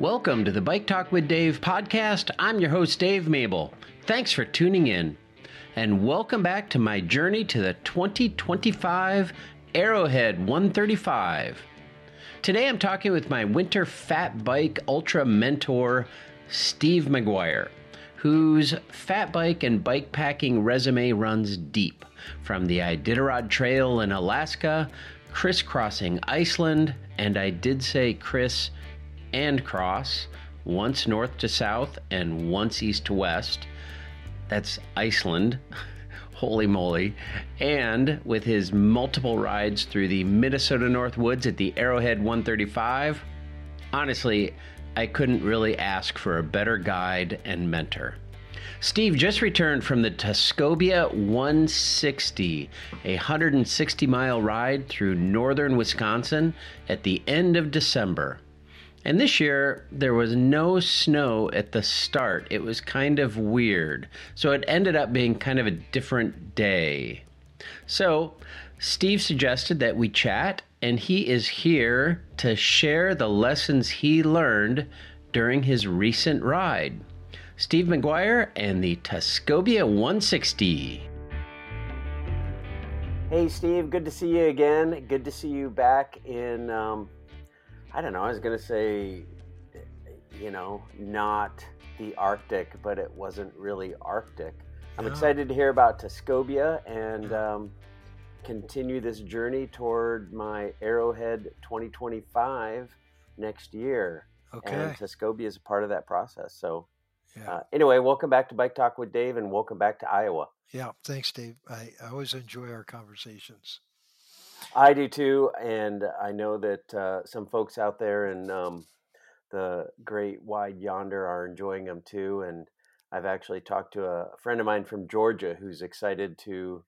Welcome to the Bike Talk with Dave podcast. I'm your host, Dave Mable. Thanks for tuning in. And welcome back to my journey to the 2025 Arrowhead 135. Today I'm talking with my winter fat bike ultra mentor, Steve McGuire, whose fat bike and bike packing resume runs deep from the Iditarod Trail in Alaska, crisscrossing Iceland, and I did say Chris and cross, once north to south and once east to west. That's Iceland. Holy moly. And with his multiple rides through the Minnesota North Woods at the Arrowhead 135, honestly, I couldn't really ask for a better guide and mentor. Steve just returned from the Tuscobia 160, a 160 mile ride through northern Wisconsin at the end of December. And this year, there was no snow at the start. It was kind of weird. So it ended up being kind of a different day. So Steve suggested that we chat, and he is here to share the lessons he learned during his recent ride. Steve McGuire and the Tuscobia 160. Hey, Steve, good to see you again. Good to see you back in. Um I don't know. I was gonna say, you know, not the Arctic, but it wasn't really Arctic. I'm yeah. excited to hear about Tuscobia and um, continue this journey toward my Arrowhead 2025 next year. Okay. And Tuscobia is a part of that process. So, yeah. uh, anyway, welcome back to Bike Talk with Dave, and welcome back to Iowa. Yeah, thanks, Dave. I, I always enjoy our conversations. I do too, and I know that uh, some folks out there in um, the great wide yonder are enjoying them too. And I've actually talked to a friend of mine from Georgia who's excited to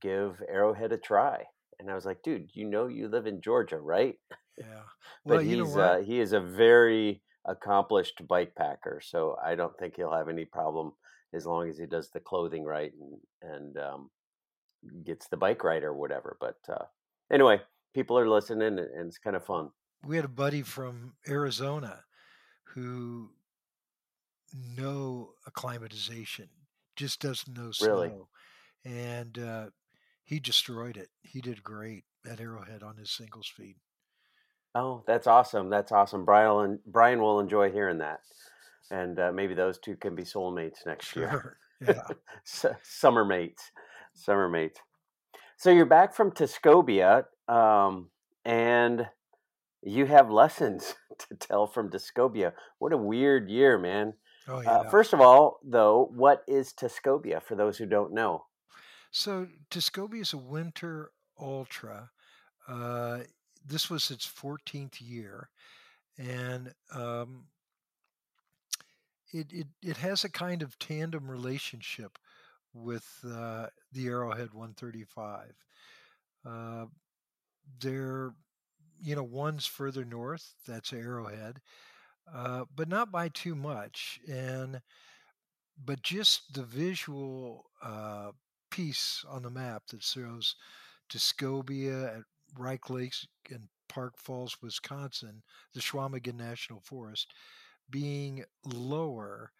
give Arrowhead a try. And I was like, dude, you know you live in Georgia, right? Yeah. Well, but he's uh, he is a very accomplished bike packer, so I don't think he'll have any problem as long as he does the clothing right and and um, gets the bike right or whatever. But uh, anyway, people are listening and it's kind of fun. We had a buddy from Arizona who no acclimatization, just doesn't know snow. Really? And uh, he destroyed it. He did great at Arrowhead on his single speed. Oh, that's awesome. That's awesome. Brian, Brian will enjoy hearing that. And uh, maybe those two can be soulmates next sure. year. Yeah. Summer mates. Summer mates. So you're back from Tuscobia, um, and you have lessons to tell from Tuscobia. What a weird year, man. Oh, yeah. Uh, first of all, though, what is Tuscobia for those who don't know? So Tuscobia is a winter ultra. Uh, this was its 14th year, and um, it, it it has a kind of tandem relationship with uh, the Arrowhead 135. Uh, they're, you know, one's further north, that's Arrowhead, uh, but not by too much. And, but just the visual uh, piece on the map that shows Tuscobia at Rice Lakes and Park Falls, Wisconsin, the Chequamegon National Forest, being lower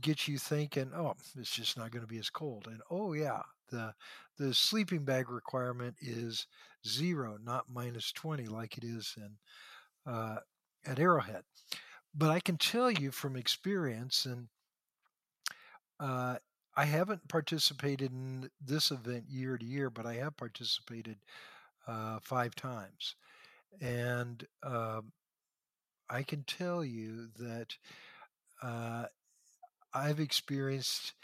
get you thinking, oh, it's just not going to be as cold. And oh yeah, the the sleeping bag requirement is zero, not minus twenty like it is in uh, at Arrowhead. But I can tell you from experience, and uh, I haven't participated in this event year to year, but I have participated uh, five times, and um, I can tell you that uh, I've experienced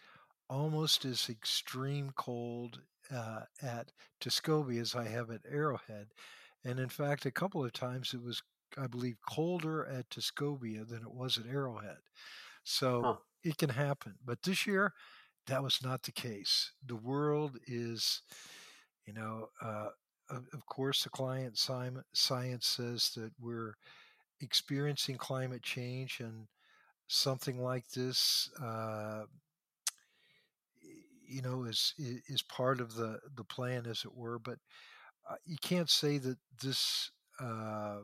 almost as extreme cold uh, at Tuscobia as I have at Arrowhead. And in fact, a couple of times it was, I believe, colder at Tuscobia than it was at Arrowhead. So huh. it can happen. But this year, that was not the case. The world is, you know, uh, of, of, course, the client science says that we're experiencing climate change and something like this, uh, you know, is is part of the the plan, as it were. But uh, you can't say that this uh,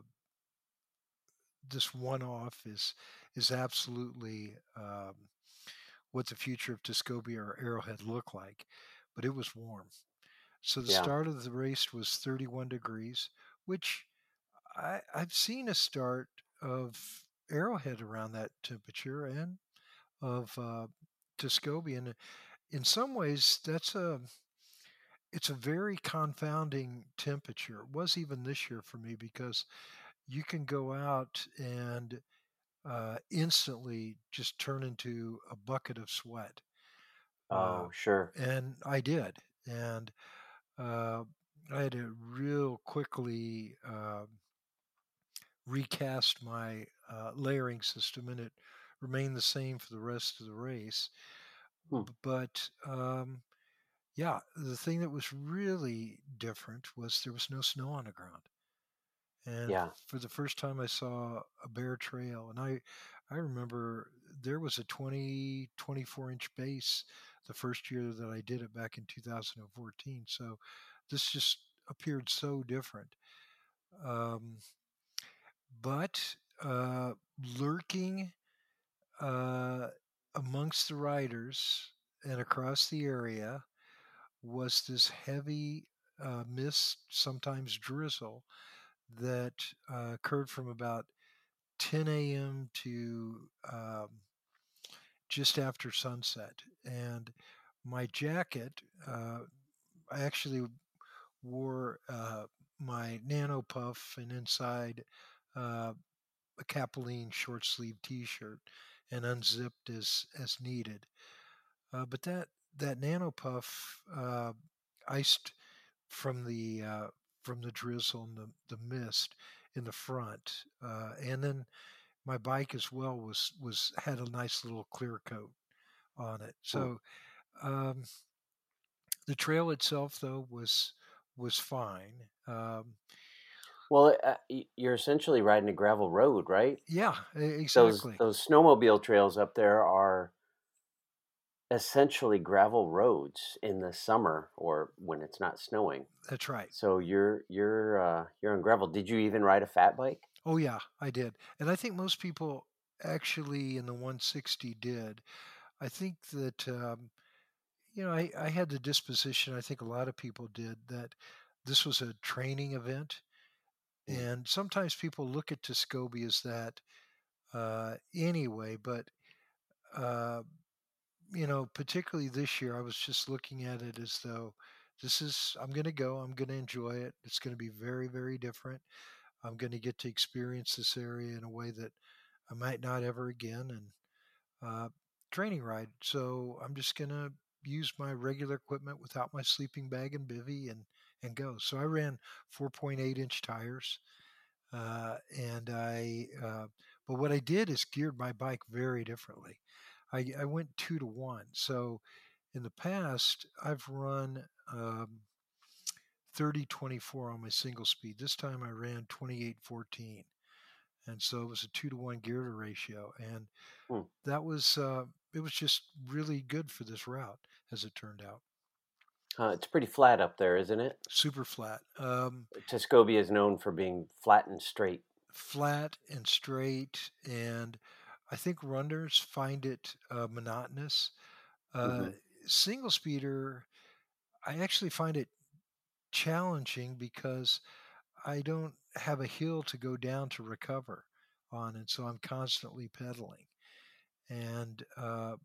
this one-off is is absolutely um, what the future of Tuscobia or Arrowhead look like, but it was warm. So the Yeah. start of the race was 31 degrees, which I, I've seen a start of Arrowhead around that temperature and of uh. And in some ways, that's a it's a very confounding temperature. It was even this year for me because you can go out and uh, instantly just turn into a bucket of sweat. Uh, Oh, sure. and I did. And uh, I had to real quickly uh, recast my uh, layering system, and it remained the same for the rest of the race. Hmm. But um, yeah, the thing that was really different was there was no snow on the ground. And Yeah. for the first time, I saw a bare trail. And I, I remember there was a 20, 24 inch base the first year that I did it back in 2014. So this just appeared so different. Um, but uh, lurking uh, amongst the riders and across the area was this heavy uh, mist, sometimes drizzle, that uh, occurred from about 10 a.m. to um, just after sunset. And my jacket, uh, I actually wore uh, my nano puff and inside uh, a Capilene short sleeve T-shirt and unzipped as as needed. Uh, but that that nano puff uh, iced from the uh, from the drizzle and the, the mist in the front, uh, and then my bike as well was was had a nice little clear coat on it. So um, the trail itself though was was fine. Um, Well, uh, you're essentially riding a gravel road, right? yeah, e- Those exactly. those snowmobile trails up there are essentially gravel roads in the summer or when it's not snowing. That's right. So you're you're uh, you're on gravel. Did you even ride a fat bike? Oh yeah, I did, and I think most people actually in the 160 did. I think that um, you know I, I had the disposition. I think a lot of people did that. This was a training event. And sometimes people look at Tuscobia as that uh, anyway. But uh, you know, particularly this year, I was just looking at it as though this is. I'm going to go. I'm going to enjoy it. It's going to be very, very different. I'm going to get to experience this area in a way that I might not ever again, and uh, training ride. So I'm just going to use my regular equipment without my sleeping bag and bivy and and go. So I ran 4.8 inch tires, uh, and I. Uh, but what I did is geared my bike very differently. I, I went two to one. So in the past, I've run um, 30 24 on my single speed. This time I ran 28 14. And so it was a two to one gear to ratio. And Hmm. that was, uh, it was just really good for this route as it turned out. Uh, it's pretty flat up there, isn't it? Super flat. Um, Tuscobia is known for being flat and straight. flat and straight. And I think runners find it uh, monotonous. Uh, Mhm. Single speeder, I actually find it challenging because I don't have a hill to go down to recover on, and so I'm constantly pedaling. And uh,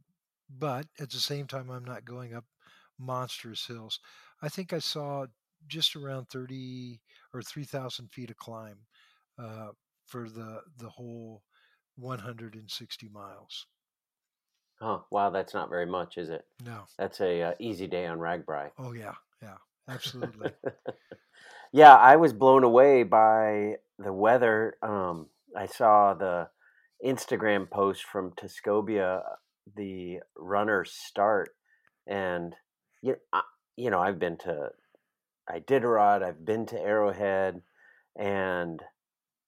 but at the same time, I'm not going up monstrous hills. I think I saw just around 30 or 3,000 feet of climb uh, for the the whole 160 miles. Huh. Wow, that's not very much, is it? No, That's a uh, easy day on RAGBRAI. oh yeah, yeah, absolutely. yeah, I was blown away by the weather. Um, I saw the Instagram post from Tuscobia, the runners start, and you, I, uh, you know, I've been to Iditarod, I've been to Arrowhead, and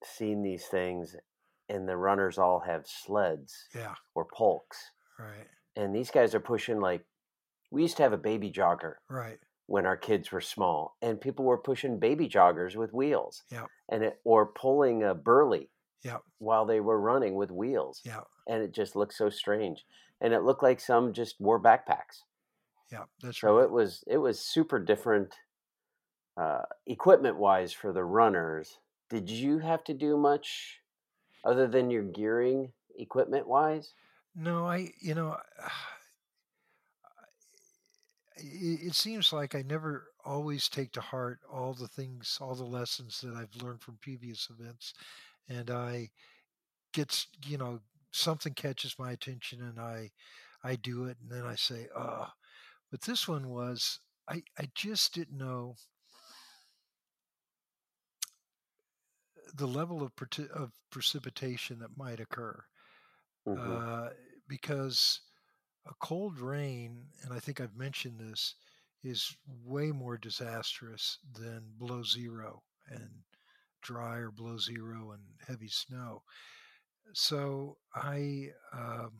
seen these things, and the runners all have sleds yeah, or pulks, right, and these guys are pushing like we used to have a baby jogger right, when our kids were small, and people were pushing baby joggers with wheels, Yeah. and it, or pulling a burley Yeah. while they were running with wheels, Yeah. and it just looked so strange. And it looked like some just wore backpacks. Yeah. That's So right. it was it was super different uh, equipment wise for the runners. Did you have to do much other than your gearing equipment wise? No, I, you know, it, it seems like I never always take to heart all the things, all the lessons that I've learned from previous events. And I get, you know, something catches my attention and I, I do it. And then I say, oh, but this one was, I, I just didn't know the level of, of precipitation that might occur. hmm uh, because a cold rain, and I think I've mentioned this, is way more disastrous than below zero and dry or below zero and heavy snow. So I, um,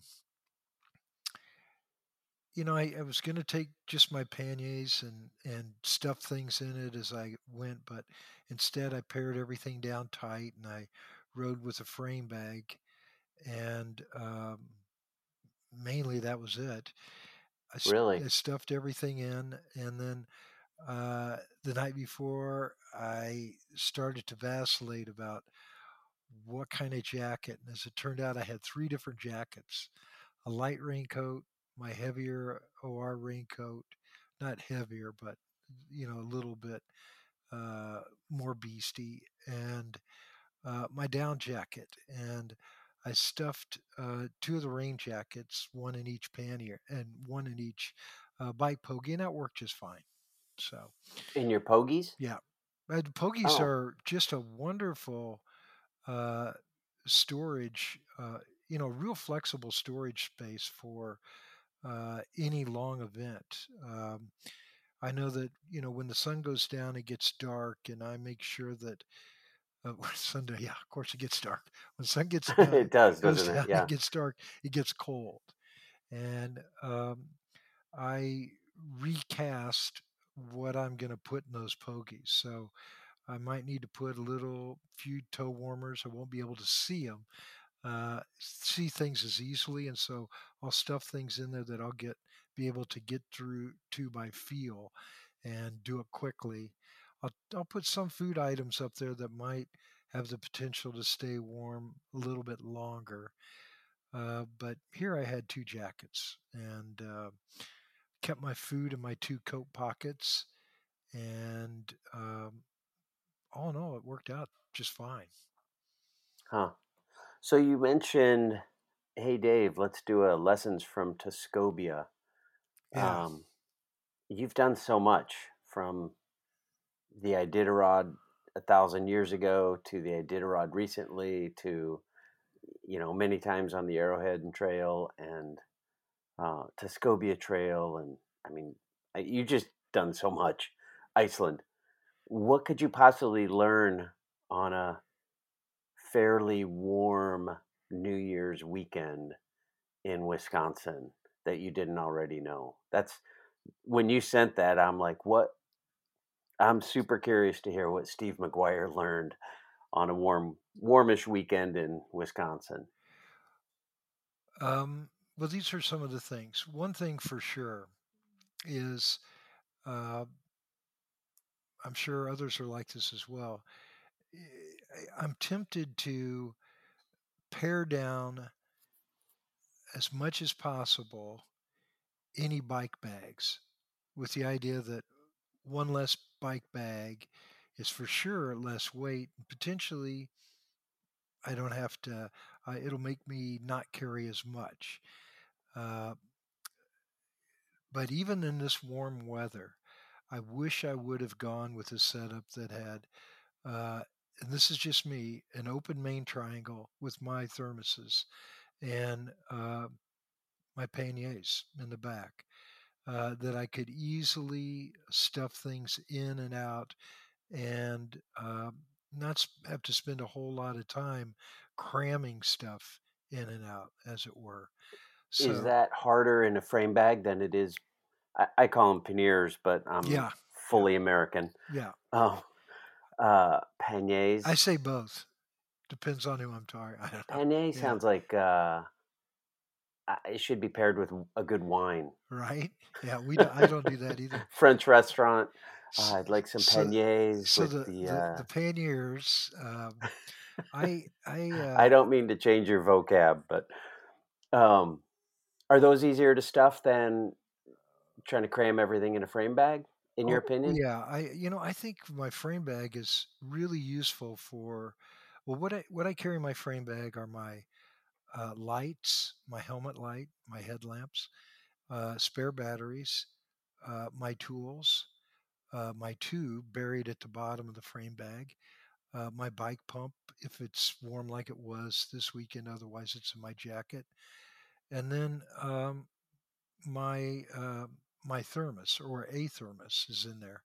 you know, I, I was going to take just my panniers and and stuff things in it as I went, but instead I pared everything down tight and I rode with a frame bag, and um, mainly that was it. I, Really? I stuffed everything in, and then uh, the night before, I started to vacillate about what kind of jacket. And as it turned out, I had three different jackets: a light raincoat, my heavier OR raincoat, not heavier, but you know, a little bit uh, more beastie, and uh, my down jacket. And I stuffed uh, two of the rain jackets, one in each pannier and one in each uh, bike pogie, and that worked just fine. So, In your pogies? yeah, pogies Oh, are just a wonderful uh, storage, uh, you know, real flexible storage space for uh, any long event. Um, I know that, you know, when the sun goes down, it gets dark, and I make sure that uh, Sunday, yeah, of course it gets dark. When the sun gets uh, it does, goes doesn't it? down, Yeah. it gets dark. It gets cold, and um, I recast what I'm going to put in those pogies. So I might need to put a little few toe warmers. I won't be able to see them, uh, see things as easily, and so I'll stuff things in there that I'll get be able to get through to by feel and do it quickly. I'll I'll put some food items up there that might have the potential to stay warm a little bit longer. Uh, but here I had two jackets and uh, kept my food in my two coat pockets, and um, all in all, it worked out just fine. Huh. So you mentioned, hey Dave, let's do a lessons from Tuscobia. Yeah, Um, you've done so much from the Iditarod a thousand years ago to the Iditarod recently to you know many times on the Arrowhead and Trail and uh, Tuscobia Trail and I mean I- you just done so much. Iceland. What could you possibly learn on a fairly warm New Year's weekend in Wisconsin that you didn't already know? That's when you sent that. I'm like, what? I'm super curious to hear what Steve McGuire learned on a warm, warmish weekend in Wisconsin. Um, well, these are some of the things. One thing for sure is uh, I'm sure others are like this as well. I'm tempted to pare down as much as possible any bike bags with the idea that one less bike bag is for sure less weight and potentially I don't have to, uh, it'll make me not carry as much. Uh, but even in this warm weather, I wish I would have gone with a setup that had, uh, and this is just me, an open main triangle with my thermoses and uh, my panniers in the back. Uh, that I could easily stuff things in and out and uh, not have to spend a whole lot of time cramming stuff in and out, as it were. Is that harder in a frame bag than it is? I, I call them panniers, but I'm yeah, fully American. yeah. Oh, uh, I say both. Depends on who I'm talking. I. Panier Yeah. sounds like uh, it should be paired with a good wine. Right? Yeah, we don't, I don't do that either. French restaurant. Uh, I'd like some so- paniers So with the the. the, uh, the panniers, um, I I uh, I don't mean to change your vocab, but um, are those easier to stuff than trying to cram everything in a frame bag? In your Oh, opinion? Yeah, I you know I think my frame bag is really useful for well what I what I carry in my frame bag are my uh, lights, my helmet light, my headlamps, uh, spare batteries, uh, my tools, uh, my tube buried at the bottom of the frame bag, uh, my bike pump if it's warm like it was this weekend. Otherwise, it's in my jacket, and then um, my uh, my thermos or a thermos is in there,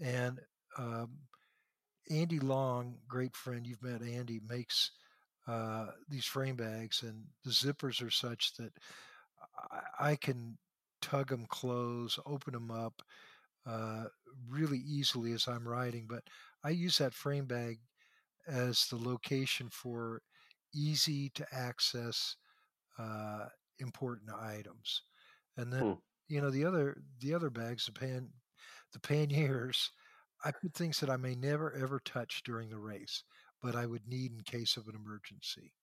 and um, Andy Long, great friend, you've met Andy, makes uh, these frame bags, and the zippers are such that I, I can tug them close, open them up uh, really easily as I'm riding. But I use that frame bag as the location for easy to access uh, important items. And then Hmm. You know the other the other bags, the pan the panniers, I put things that I may never ever touch during the race, but I would need in case of an emergency.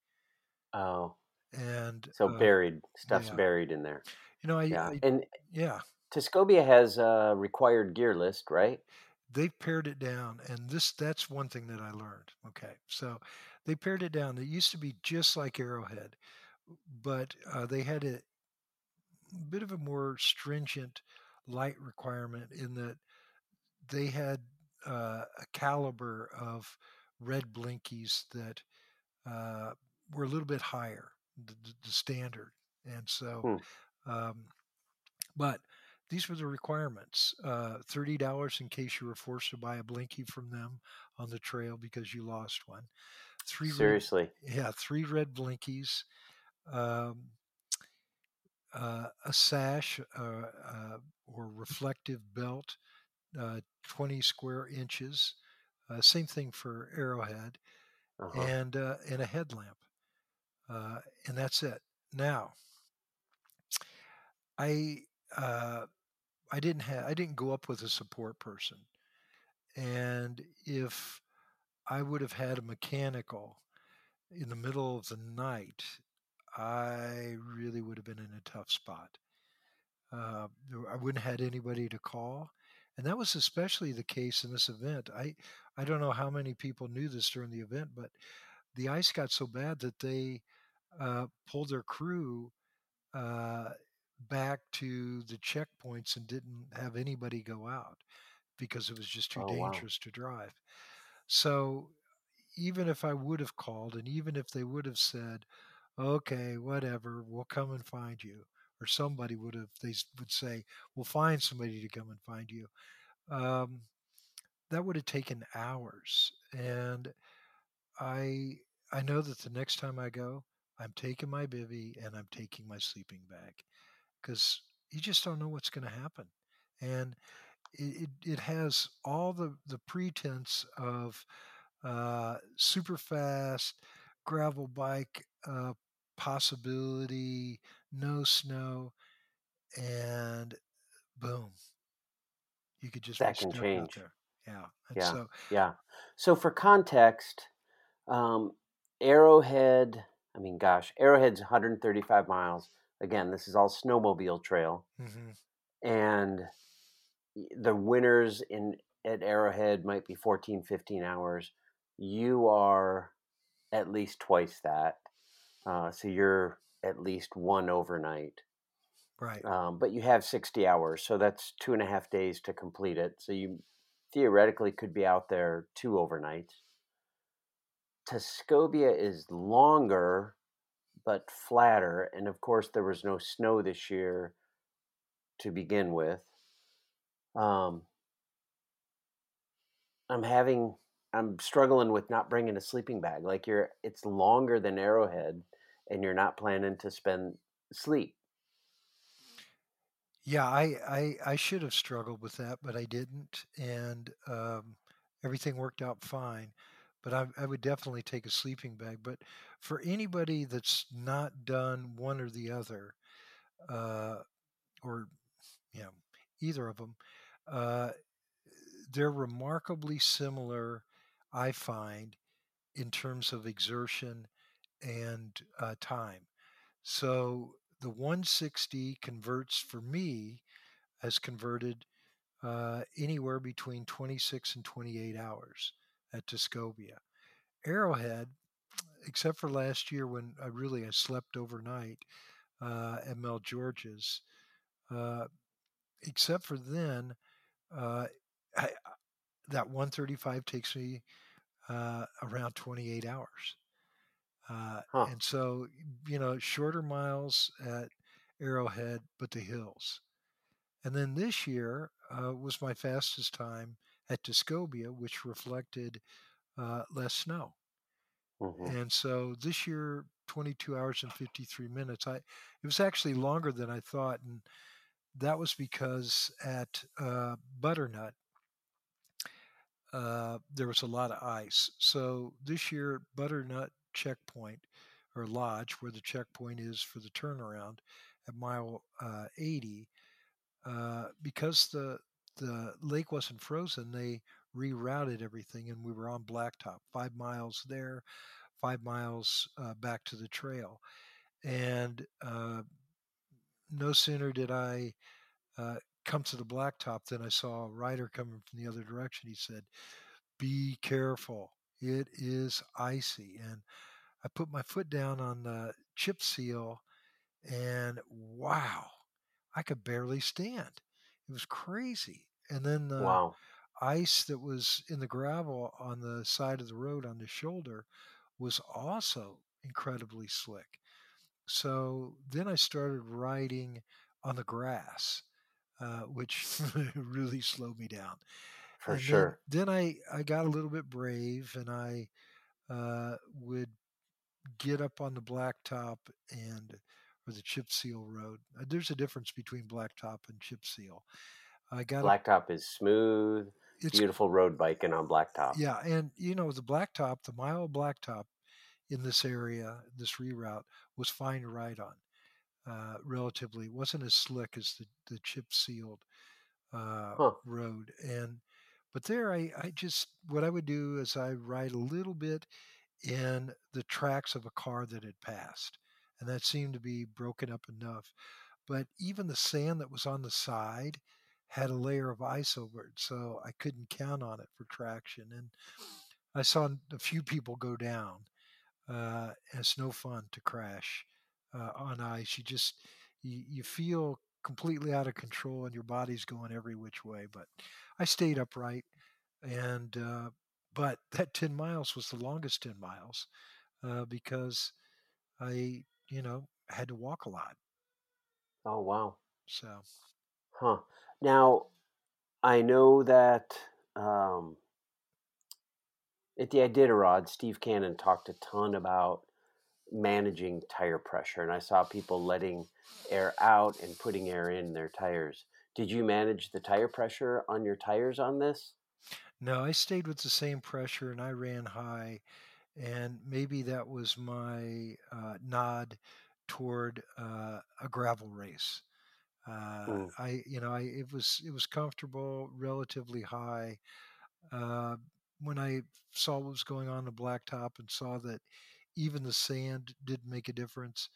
Oh, And so uh, buried stuff's yeah. buried in there. you know, I, Yeah, I and yeah, Tuscobia has a required gear list, right? they've pared it down, and this that's one thing that I learned. Okay, so they pared it down. It used to be just like Arrowhead, but uh, they had a bit of a more stringent light requirement in that they had uh, a caliber of red blinkies that uh, were a little bit higher, the, the- standard, and so, um, but these were the requirements. Uh, Thirty dollars in case you were forced to buy a blinky from them on the trail because you lost one. Three red, Seriously. yeah, three red blinkies. Um, uh, a sash uh, uh, or reflective belt, uh, 20 square inches. Uh, same thing for Arrowhead, Uh-huh. and uh, and a headlamp, uh, and that's it. Now, I uh, I didn't have I didn't go up with a support person, and if I would have had a mechanical in the middle of the night, I really would have been in a tough spot. Uh, I wouldn't have had anybody to call, and that was especially the case in this event. I I don't know how many people knew this during the event, but the ice got so bad that they uh, pulled their crew uh, back to the checkpoints and didn't have anybody go out because it was just too Oh, wow. dangerous to drive. So even if I would have called, and even if they would have said, "Okay, whatever, we'll come and find you," or somebody would have, they would say, "We'll find somebody to come and find you." Um, that would have taken hours, and I I know that the next time I go, I'm taking my bivy and I'm taking my sleeping bag because you just don't know what's going to happen, and it, it it has all the the pretense of uh, super fast gravel bike uh, possibility, no snow, and boom, you could just That can change. Yeah, and Yeah. so Yeah. So for context, um, Arrowhead, I mean, gosh, Arrowhead's 135 miles. Again, this is all snowmobile trail. mhm, And the winners in at Arrowhead might be 14, 15 hours. You are at least twice that. Uh, so you're at least one overnight. right. Um, but you have 60 hours. So that's two and a half days to complete it. So you theoretically could be out there two overnights. Tuscobia is longer but flatter. And of course, there was no snow this year to begin with. Um, I'm having, I'm struggling with not bringing a sleeping bag. Like you're, it's longer than Arrowhead, and you're not planning to spend sleep. Yeah, I, I I should have struggled with that, but I didn't, and um, everything worked out fine. but I, I would definitely take a sleeping bag. But for anybody that's not done one or the other, uh, or you know either of them, uh, they're remarkably similar. I find in terms of exertion and uh, time. So the 160 converts for me has converted uh, anywhere between 26 and 28 hours at Tuscobia. Arrowhead, except for last year when I really I slept overnight uh, at MelGeorge's, uh, except for then, uh, I, that 135 takes me uh, around 28 hours. Uh, Huh. And so, you know, shorter miles at Arrowhead, but the hills. And then this year uh, was my fastest time at Tuscobia, which reflected uh, less snow. Mhm. And so this year, 22 hours and 53 minutes. I it was actually longer than I thought, and that was because at uh, Butternut uh, there was a lot of ice. So this year, Butternut checkpoint or lodge, where the checkpoint is for the turnaround at mile uh, 80, uh, because the the lake wasn't frozen, they rerouted everything, and we were on blacktop. Five miles there, five miles uh, back to the trail, and uh, no sooner did I uh, come to the blacktop then I saw a rider coming from the other direction. He said, "Be careful, it is icy." And I put my foot down on the chip seal, and wow, I could barely stand. It was crazy. And then the Wow. ice that was in the gravel on the side of the road on the shoulder was also incredibly slick. So then I started riding on the grass, uh, which really slowed me down. For And sure. then I, I got a little bit brave and I uh, would get up on the blacktop and or the chip seal road. Uh, There's a difference between blacktop and chip seal. I got up. Blacktop is smooth, beautiful road biking on blacktop. yeah, and you know the blacktop, the mile of blacktop in this area, this reroute was fine to ride on. Uh, relatively, wasn't as slick as the the chip sealed uh, Huh. road. And but there, I I just what I would do is I ride a little bit in the tracks of a car that had passed, and that seemed to be broken up enough. But even the sand that was on the side had a layer of ice over it, so I couldn't count on it for traction. And I saw a few people go down. Uh, and it's no fun to crash uh, on ice. You just you, you feel completely out of control, and your body's going every which way. But I stayed upright, and uh, but that 10 miles was the longest 10 miles uh, because I, you know, had to walk a lot. Oh wow. So Huh. Now, I know that um, at the Iditarod, Steve Cannon talked a ton about managing tire pressure, and I saw people letting air out and putting air in their tires. Did you manage the tire pressure on your tires on this? no, I stayed with the same pressure, and I ran high, and maybe that was my uh, nod toward uh, a gravel race. Uh, Mm, I, you know, I it was it was comfortable, relatively high. Uh, when I saw what was going on the blacktop and saw that even the sand didn't make a difference,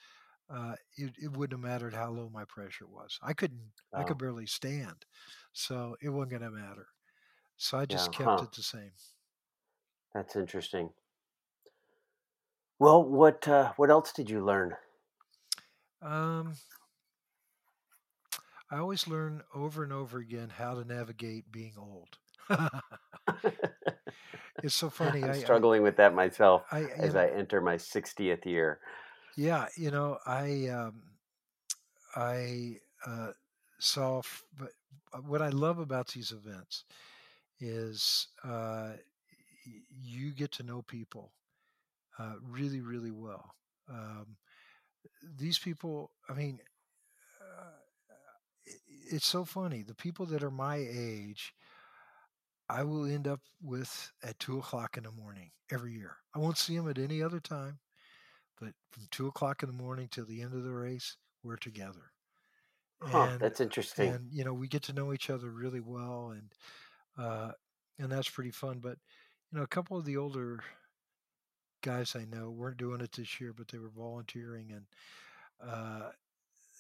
uh, it, it wouldn't have mattered how low my pressure was. I couldn't, I could barely stand, so it wasn't going to matter. So I just yeah, kept huh. it the same. That's interesting. Well, what uh, what else did you learn? Um, I always learn over and over again how to navigate being old. it's so funny. I'm I, I, struggling with that myself I, as know, I enter my 60th year. yeah, you know, I, um, I uh, saw. f- But uh, what I love about these events is uh, you get to know people uh, really, really well. Um, these people, I mean, uh, i- it's so funny. The people that are my age I will end up with at two o'clock in the morning every year. I won't see them at any other time, but from two o'clock in the morning till the end of the race, we're together. Huh, and, that's interesting. And you know, we get to know each other really well, and uh, and that's pretty fun. But you know, a couple of the older guys I know weren't doing it this year, but they were volunteering, and uh,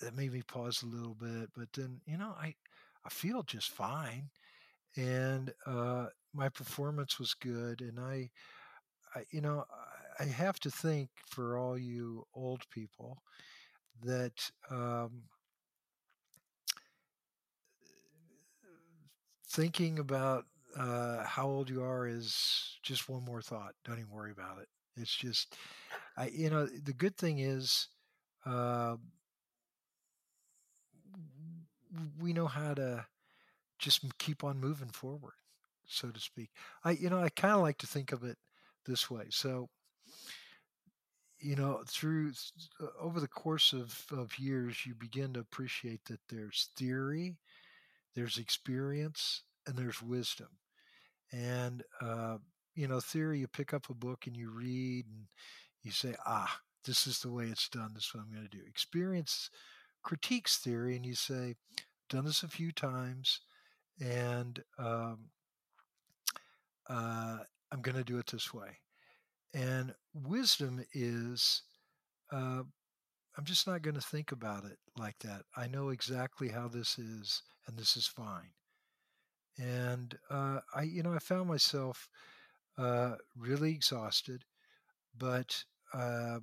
that made me pause a little bit. But then, you know, I I feel just fine, and uh, my performance was good, and I, I, you know, I have to think for all you old people that um, thinking about uh, how old you are is just one more thought. Don't even worry about it. It's just, I, you know, the good thing is, uh, we know how to just keep on moving forward, so to speak. I, you know, I kind of like to think of it this way. So, you know, through over the course of, of years, you begin to appreciate that there's theory, there's experience, and there's wisdom. And uh, you know, theory, you pick up a book and you read and you say, ah, this is the way it's done. This is what I'm going to do. Experience critiques theory and you say, done this a few times and um, uh, I'm going to do it this way. And wisdom is, uh, I'm just not going to think about it like that. I know exactly how this is, and this is fine. And uh, I, you know, I found myself uh, really exhausted, but uh,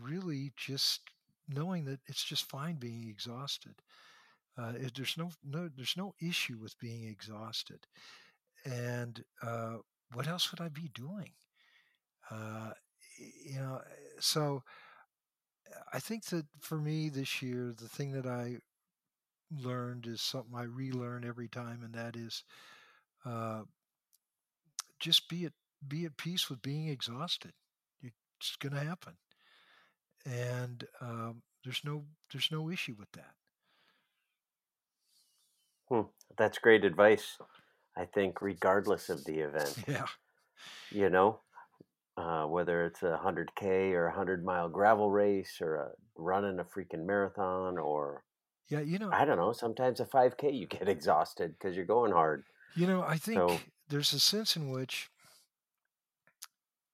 really just knowing that it's just fine being exhausted. Uh, it, there's no no there's no issue with being exhausted, and uh, what else would I be doing? Uh, you know, so I think that for me this year, the thing that I learned is something I relearn every time, and that is uh, just be at be at peace with being exhausted. It's going to happen, and um, there's no there's no issue with that. Hmm. That's great advice. I think, regardless of the event. Yeah. You know, uh, whether it's a hundred k or a hundred mile gravel race or a running a freaking marathon or yeah, you know, I don't know. Sometimes a five k you get exhausted because you're going hard. You know, I think so, there's a sense in which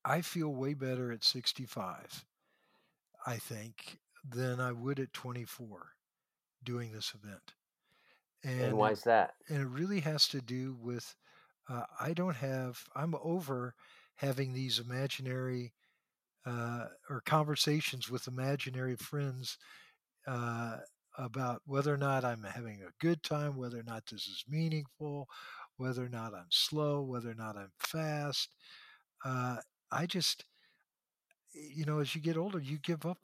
I feel way better at 65, I think, than I would at 24 doing this event. And, and why is that? And it really has to do with uh, I don't have, I'm over having these imaginary uh, or conversations with imaginary friends uh, about whether or not I'm having a good time, whether or not this is meaningful, whether or not I'm slow, whether or not I'm fast. Uh, I just, you know, as you get older, you give up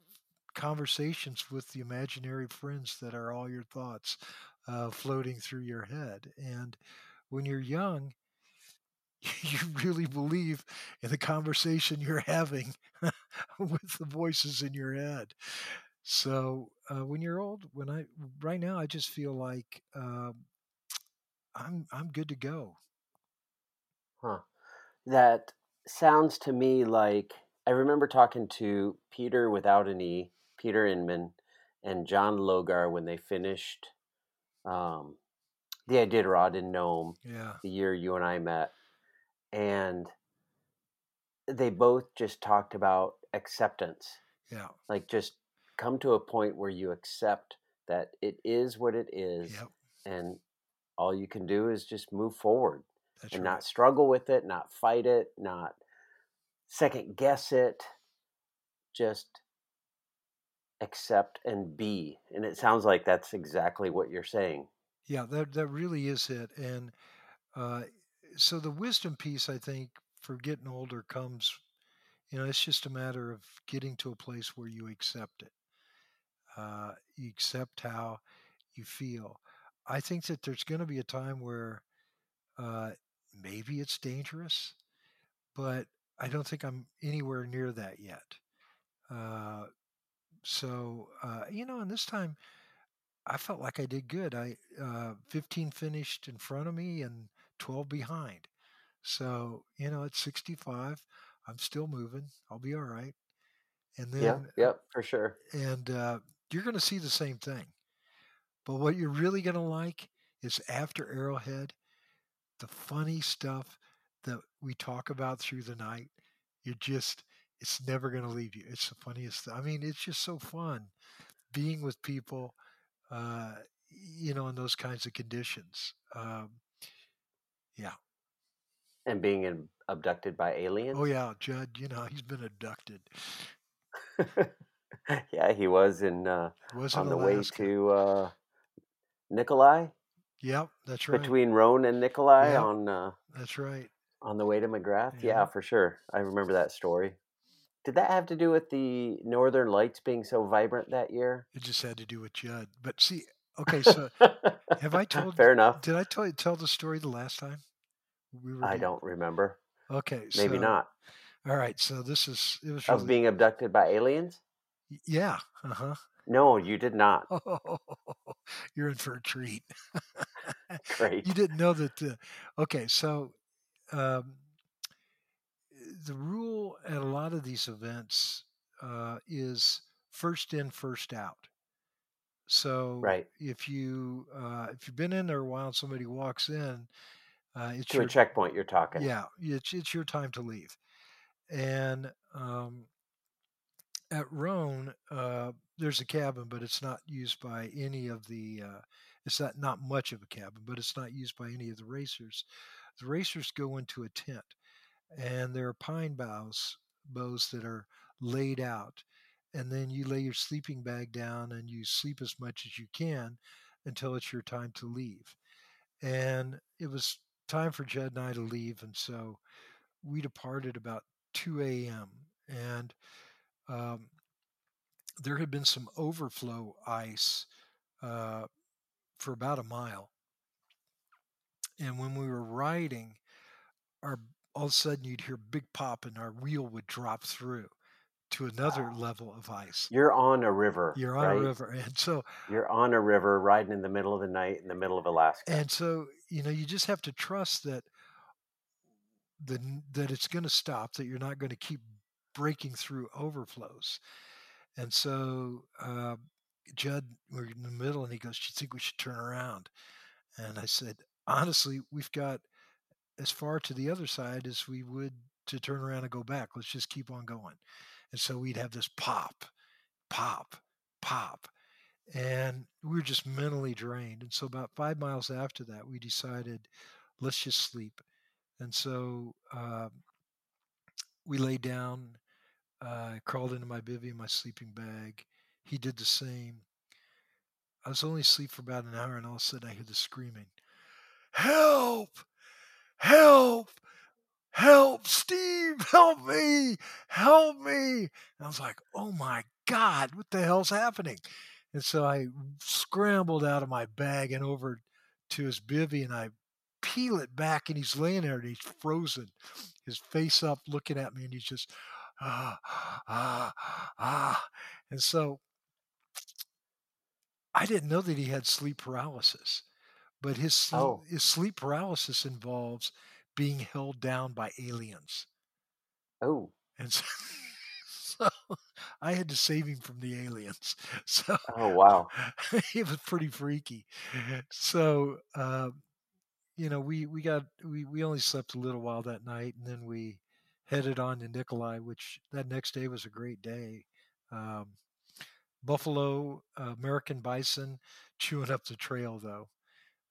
conversations with the imaginary friends that are all your thoughts uh, floating through your head. And when you're young, you really believe in the conversation you're having with the voices in your head. So uh, when you're old, when I right now, I just feel like uh, I'm I'm good to go. Huh. That sounds to me like I remember talking to Peter without an E, Peter Inman, and John Logar when they finished um, the Iditarod in Nome. Yeah. The year you and I met, and they both just talked about acceptance. Yeah. Like just come to a point where you accept that it is what it is, yep. and all you can do is just move forward That's and right. not struggle with it, not fight it, not second guess it. Just accept and be. And it sounds like that's exactly what you're saying. Yeah, that that really is it. And uh, so the wisdom piece, I think, for getting older comes, you know, it's just a matter of getting to a place where you accept it. Uh, you accept how you feel. I think that there's going to be a time where uh, maybe it's dangerous, but I don't think I'm anywhere near that yet. Uh, so uh, you know, and this time I felt like I did good. I uh, 15 finished in front of me and 12 behind. So, you know, at 65, I'm still moving. I'll be all right. And then, yeah, yep, for sure. and uh, you're going to see the same thing. But what you're really going to like is after Arrowhead, the funny stuff that we talk about through the night. You just, it's never going to leave you. It's the funniest. I mean, it's just so fun being with people, uh, you know, in those kinds of conditions. Um, yeah. And being in, abducted by aliens. Oh yeah, Judd. You know, he's been abducted. yeah, he was in uh, was on in the way to uh, Nikolai, Yep, that's right. between Rohn and Nikolai Yep. on uh, That's right. on the way to McGrath. Yeah. Yeah. for sure. I remember that story. Did that have to do with the Northern Lights being so vibrant that year? It just had to do with Judd. But see, okay, so have I told? Fair enough. Did I tell you tell the story the last time? We were I doing- don't remember. Okay, Maybe so- not. All right, so this is it was Of really, being abducted by aliens? yeah, uh huh. No, you did not. You're in for a treat. Great. you didn't know that. The, okay, so um, the rule at a lot of these events uh, is first in, first out. So Right. if you uh, if you've been in there a while and somebody walks in, uh, it's To your a checkpoint, you're talking. yeah, it's it's your time to leave. And um, at Rohn, uh, there's a cabin, but it's not used by any of the. Uh, it's not not much of a cabin, but it's not used by any of the racers. The racers go into a tent, and there are pine boughs bows that are laid out, and then you lay your sleeping bag down and you sleep as much as you can until it's your time to leave. And it was time for jed and I to leave, and so we departed about 2 a.m. and um, there had been some overflow ice uh, for about a mile. And when we were riding, our all of a sudden you'd hear big pop and our wheel would drop through to another Wow. level of ice. You're on a river. You're on right? a river, and so You're on a river riding in the middle of the night in the middle of Alaska. and so you know you just have to trust that the that it's going to stop that you're not going to keep breaking through overflows and so uh, judd we're in the middle and he goes do you think we should turn around and i said honestly we've got as far to the other side as we would to turn around and go back let's just keep on going and so we'd have this pop pop pop and we were just mentally drained. And so, about five miles after that, we decided let's just sleep. And so, uh, we lay down. I crawled into my bivy, my sleeping bag. He did the same. I was only asleep for about an hour, and all of a sudden, I hear the screaming Help! Help! Help, Steve! Help me! Help me! And I was like, oh my God, what the hell's happening? And so I scrambled out of my bag and over to his bivy and I peel it back and he's laying there and he's frozen, his face up looking at me and he's just ah ah ah. And so I didn't know that he had sleep paralysis, but his sleep, Oh. his sleep paralysis involves being held down by aliens. oh, And so, so I had to save him from the aliens. So oh, wow. it was pretty freaky. So, uh, you know, we, we got, we, we only slept a little while that night and then we headed on to Nikolai, which that next day was a great day. Um, buffalo, uh, American bison chewing up the trail though.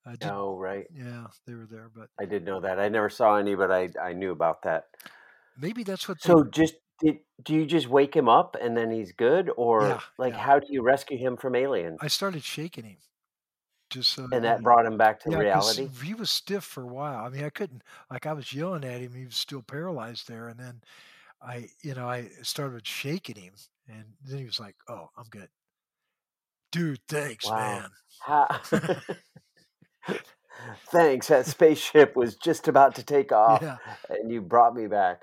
I did, Oh, right. yeah, they were there, but I did know that. I never saw any, but I, I knew about that. maybe that's what. So just did, do you just wake him up and then he's good, or Yeah, like yeah. how do you rescue him from aliens? I started shaking him, just so and that brought him back to Yeah, reality. he was stiff for a while. I mean, I couldn't like I was yelling at him. He was still paralyzed there, and then I, you know, I started shaking him, and then he was like, "Oh, I'm good, dude. Thanks, Wow. man." Thanks. That spaceship was just about to take off, Yeah, and you brought me back.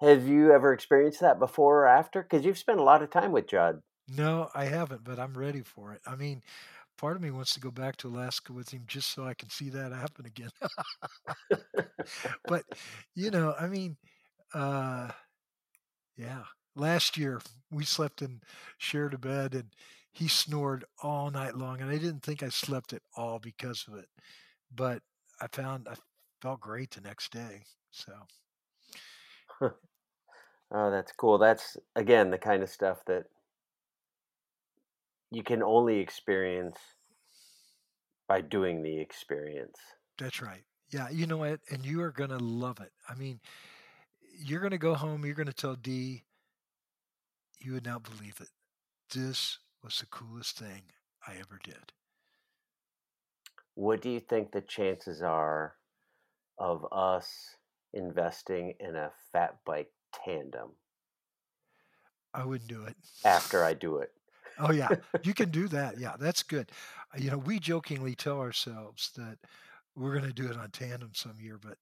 Have you ever experienced that before or after? Because you've spent a lot of time with Judd. no, I haven't, but I'm ready for it. I mean, part of me wants to go back to Alaska with him just so I can see that happen again. but you know, I mean, uh, yeah. Last year we slept and shared a bed, and he snored all night long, and I didn't think I slept at all because of it. But I found I felt great the next day. So. Oh, that's cool. That's again the kind of stuff that you can only experience by doing the experience. That's right. Yeah, you know what? And you are going to love it. I mean, you're going to go home, you're going to tell D. you would not believe it. This was the coolest thing I ever did. What do you think the chances are of us investing in a fat bike tandem I wouldn't do it. after I do it? Oh yeah, you can do that. Yeah, that's good. Uh, You know, we jokingly tell ourselves that we're going to do it on tandem some year, but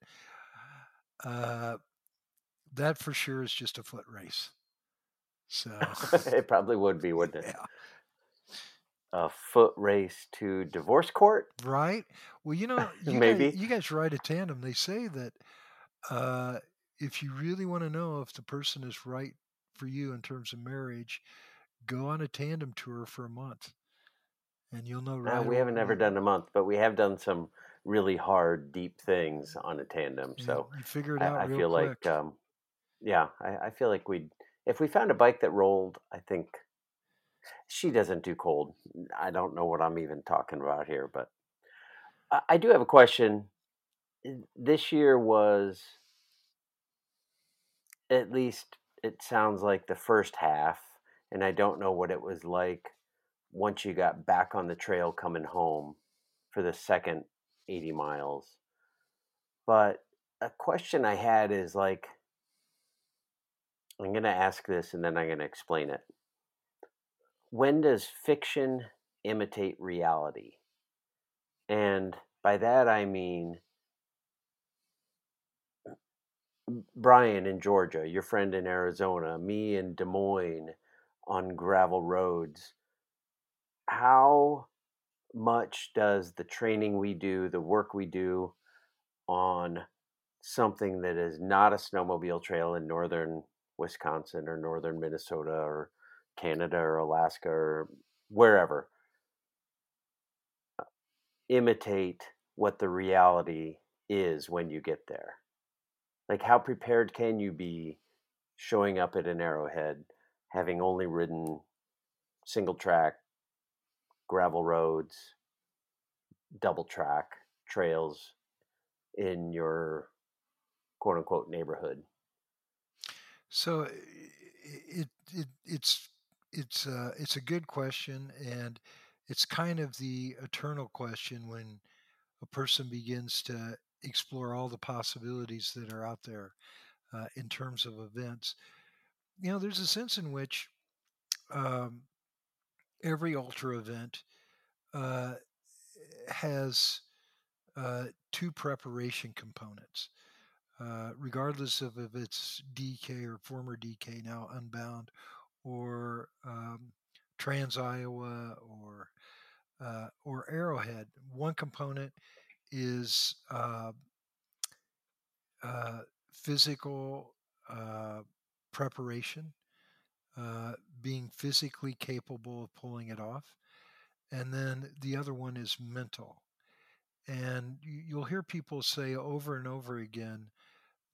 uh, that for sure is just a foot race. So it probably would be, wouldn't it? yeah, A foot race to divorce court? right. Well, you know, you Maybe. guys, you guys ride a tandem. They say that uh, if you really want to know if the person is right for you in terms of marriage, go on a tandem tour for a month, and you'll know Uh, right. we haven't ever done a month, but we have done some really hard, deep things on a tandem. yeah, So you figure it out I, I feel quick. like, um, yeah, I, I feel like we'd, if we found a bike that rolled, I think she doesn't do cold. I don't know what I'm even talking about here, but I, I do have a question. This year was, at least it sounds like the first half, and I don't know what it was like once you got back on the trail coming home for the second 80 miles. But a question I had is like, I'm going to ask this and then I'm going to explain it. When does fiction imitate reality? And by that I mean, Brian in Georgia, your friend in Arizona, me in Des Moines on gravel roads. How much does the training we do, the work we do on something that is not a snowmobile trail in northern Wisconsin or northern Minnesota or Canada or Alaska or wherever uh, imitate what the reality is when you get there? Like, how prepared can you be showing up at an arrowhead, having only ridden single track, gravel roads, double track trails in your quote unquote neighborhood? So it it it's it's uh, it's a good question, and it's kind of the eternal question when a person begins to explore all the possibilities that are out there uh, in terms of events. You know, there's a sense in which um, every ultra event uh, has uh, two preparation components uh, regardless of if it's DK or former DK now Unbound or um, Trans Iowa or uh, or Arrowhead. One component is uh, uh, physical uh, preparation, uh, being physically capable of pulling it off, and then the other one is mental. And you- you'll hear people say over and over again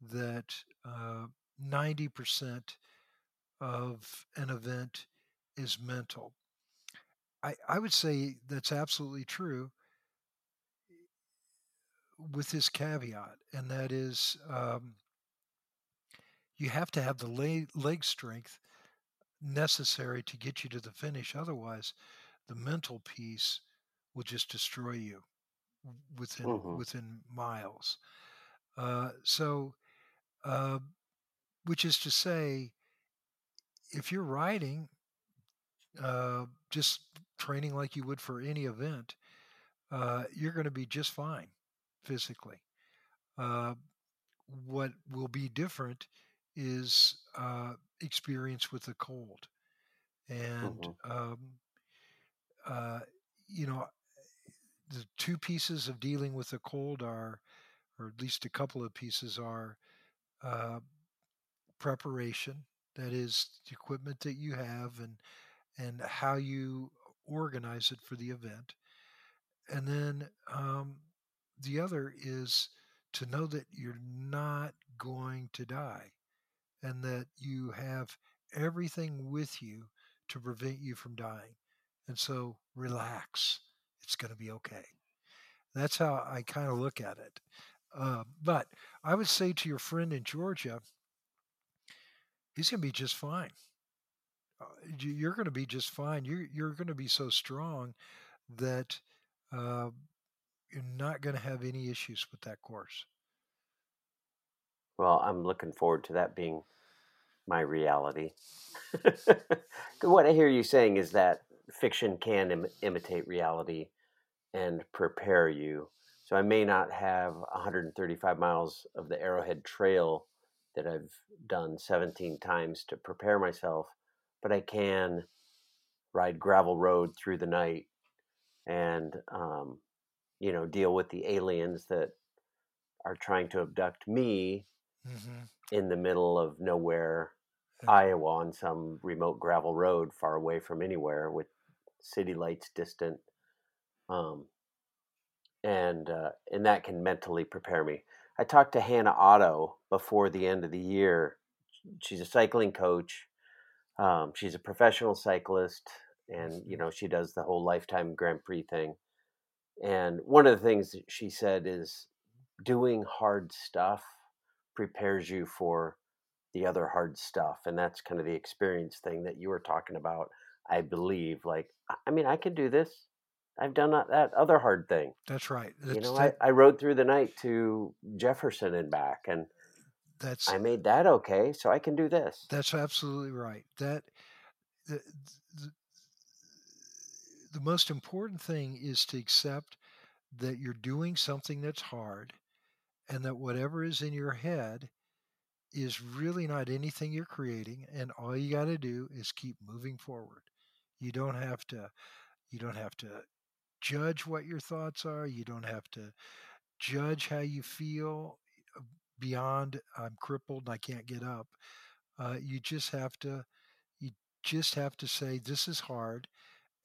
that uh, 90% of an event is mental. I, I would say that's absolutely true with this caveat, and that is um, you have to have the leg, leg strength necessary to get you to the finish. Otherwise, the mental piece will just destroy you within Mhm. within miles. Uh, so, uh, which is to say, if you're riding, uh, just training like you would for any event, uh, you're going to be just fine physically. Uh, what will be different is uh, experience with the cold, and Mhm. um, uh, you know, the two pieces of dealing with the cold are, or at least a couple of pieces are, uh, preparation. That is the equipment that you have and and how you organize it for the event. And then um, the other is to know that you're not going to die and that you have everything with you to prevent you from dying. And so relax. It's going to be okay. That's how I kind of look at it. Uh, but I would say to your friend in Georgia, he's going to be just fine. Uh, you're going to be just fine. You're you're going to be so strong that uh, you're not going to have any issues with that course. Well, I'm looking forward to that being my reality. what I hear you saying is that fiction can Im- imitate reality and prepare you. So I may not have 135 miles of the Arrowhead Trail that I've done 17 times to prepare myself, but I can ride gravel road through the night and, um, you know, deal with the aliens that are trying to abduct me mm-hmm. in the middle of nowhere, Iowa, on some remote gravel road far away from anywhere with city lights distant. Um, and uh, and that can mentally prepare me. I talked to Hannah Otto before the end of the year. She's a cycling coach. Um, she's a professional cyclist, and you know she does the whole lifetime Grand Prix thing. And one of the things that she said is doing hard stuff prepares you for the other hard stuff, and that's kind of the experience thing that you were talking about. I believe, like, I mean, I can do this. I've done that other hard thing. That's right. That's, you know, that, I, I rode through the night to Jefferson and back, and that's I made that okay, so I can do this. That's absolutely right. That the, the, the most important thing is to accept that you're doing something that's hard, and that whatever is in your head is really not anything you're creating, and all you got to do is keep moving forward. You don't have to you don't have to judge what your thoughts are. You don't have to judge how you feel uh, beyond I'm crippled and I can't get up. Uh, you just have to you just have to say this is hard,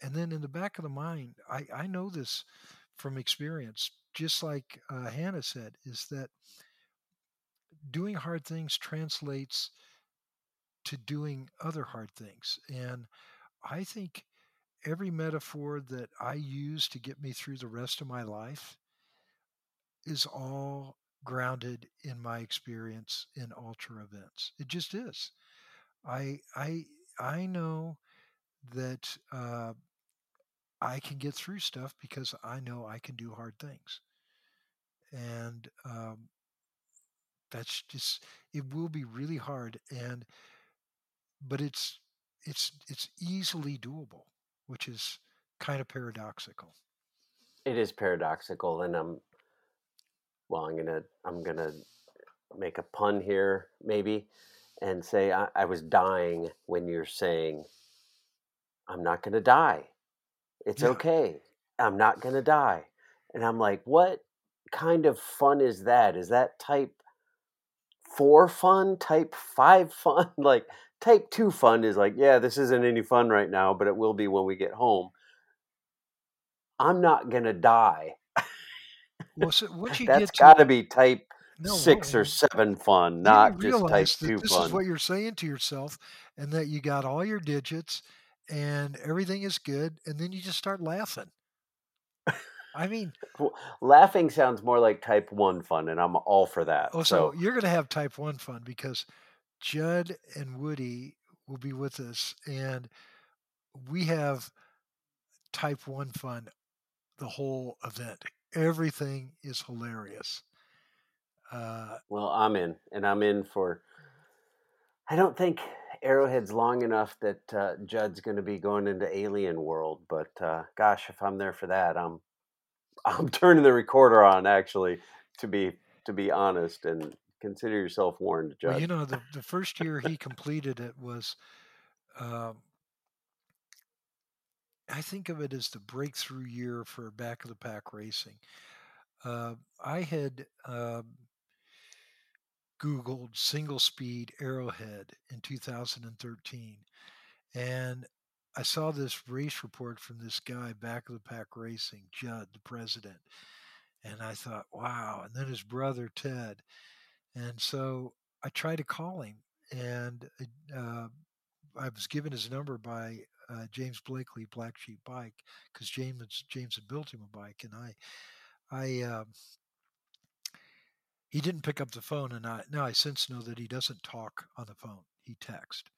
and then in the back of the mind, I I know this from experience. Just like uh, Hannah said, is that doing hard things translates to doing other hard things, and I think every metaphor that I use to get me through the rest of my life is all grounded in my experience in ultra events. It just is. I I I know that uh, I can get through stuff because I know I can do hard things, and um, that's just it will be really hard and but it's it's it's easily doable which is kind of paradoxical. It is paradoxical, and I'm well. I'm gonna I'm gonna make a pun here, maybe, and say I, I was dying when you're saying I'm not gonna die. It's yeah. okay. I'm not gonna die, and I'm like, what kind of fun is that? Is that type four fun? Type five fun? like Type 2 fun is like, yeah, this isn't any fun right now, but it will be when we get home. I'm not going to die. Well, so what you That's got to be type no, six or seven fun, not just type two this fun. This is what you're saying to yourself, and that you got all your digits and everything is good, and then you just start laughing. I mean, laughing sounds more like type one fun, and I'm all for that. Oh, so, so you're going to have type one fun because Judd and Woody will be with us, and we have Type 1 fun the whole event. Everything is hilarious. Uh, well, I'm in, and I'm in for. I don't think Arrowhead's long enough that uh, Judd's going to be going into Alien World, but uh, gosh, if I'm there for that, I'm I'm turning the recorder on actually to be to be honest and consider yourself warned, Judd. Well, you know, the, the first year he completed it was um, I think of it as the breakthrough year for back of the pack racing. Uh, I had uh, Googled single speed Arrowhead in 2013, and I saw this race report from this guy, Back of the Pack Racing, Judd, the president. And I thought, wow. And then his brother, Ted. And so I tried to call him, and uh, I was given his number by uh, James Bleakley, Black Sheep Bike, because James James had built him a bike, and I, I, uh, he didn't pick up the phone, and I now I since know that he doesn't talk on the phone; he texts. Oh.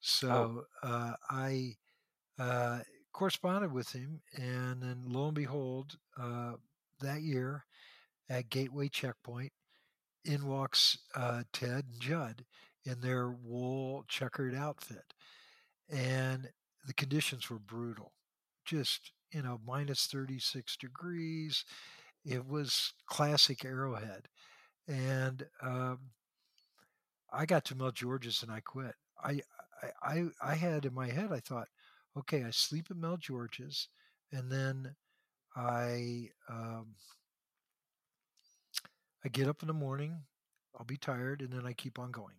So uh, I uh, corresponded with him, and then lo and behold, uh, that year at Gateway Checkpoint, in walks uh, Ted and Judd in their wool checkered outfit, and the conditions were brutal, just you know minus 36 degrees. It was classic Arrowhead, and um, I got to MelGeorge's and I quit. I, I I had in my head I thought, okay, I sleep at MelGeorge's, and then I um, I get up in the morning, I'll be tired, and then I keep on going.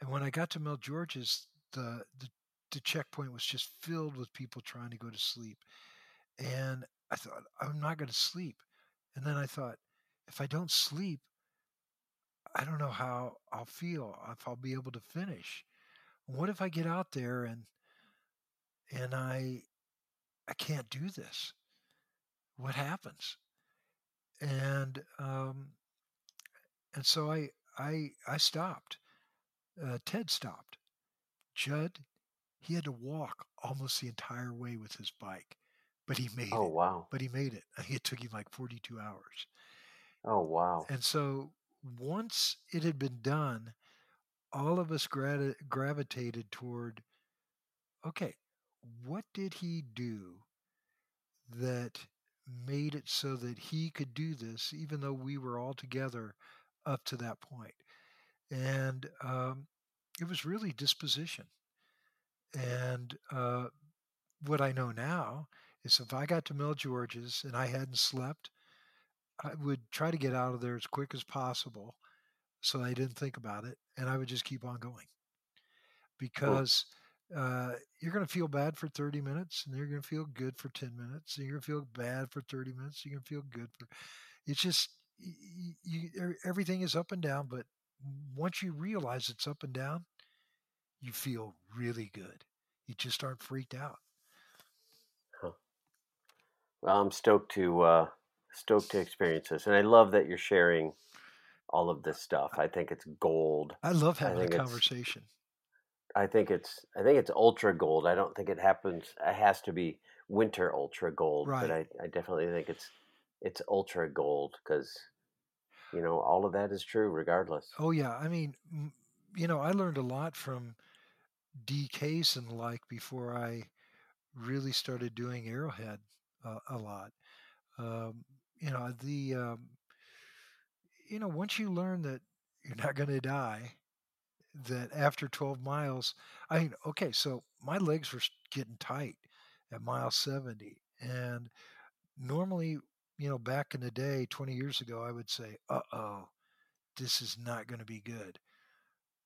And when I got to MelGeorge's, the the, the checkpoint was just filled with people trying to go to sleep, and I thought I'm not going to sleep. And then I thought, if I don't sleep, I don't know how I'll feel if I'll be able to finish. What if I get out there and and I I can't do this? What happens? And um, and so I I I stopped. Uh, Ted stopped. Judd, he had to walk almost the entire way with his bike, but he made Oh it. wow. But he made it. It took him like 42 hours. Oh wow. And so once it had been done, all of us gra- gravitated toward okay, what did he do that made it so that he could do this, even though we were all together up to that point? And um, it was really disposition. And uh, what I know now is if I got to MelGeorge's and I hadn't slept, I would try to get out of there as quick as possible so I didn't think about it and I would just keep on going because uh, you're going to feel bad for 30 minutes and you're going to feel good for 10 minutes and you're going to feel bad for 30 minutes you're going to feel good for it's just you, you, everything is up and down but once you realize it's up and down you feel really good you just aren't freaked out Well, I'm stoked to uh, stoked to experience this, and I love that you're sharing all of this stuff. I think it's gold. i love having a conversation I think it's I think it's ultra gold. I don't think it happens. It has to be winter ultra gold, but I, I definitely think it's it's ultra gold because you know all of that is true regardless. oh yeah i mean you know i learned a lot from dks and like before i really started doing arrowhead uh, a lot um, you know the um, you know once you learn that you're not going to die that after 12 miles i mean okay so my legs were getting tight at mile 70 and normally you know back in the day 20 years ago i would say uh-oh this is not going to be good.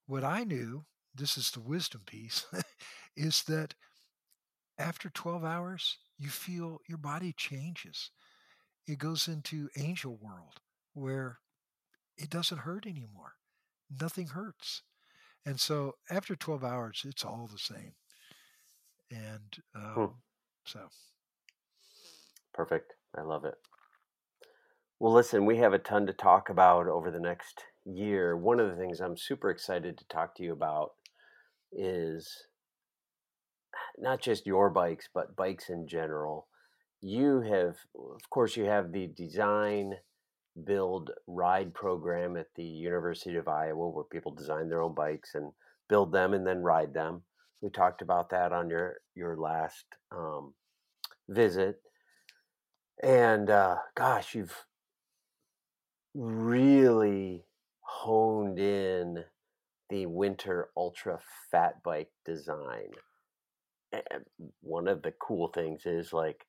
What i knew this is the wisdom piece is that after 12 hours you feel your body changes. It goes into angel world where it doesn't hurt anymore. Nothing hurts. And so after 12 hours it's all the same. And um, so Perfect. I love it. Well, listen, we have a ton to talk about over the next year. One of the things I'm super excited to talk to you about is not just your bikes, but bikes in general. You have, of course, you have the design, build, ride program at the University of Iowa where people design their own bikes and build them and then ride them. We talked about that on your your last um, visit, and uh, gosh, you've really honed in the winter ultra fat bike design. one of the cool things is like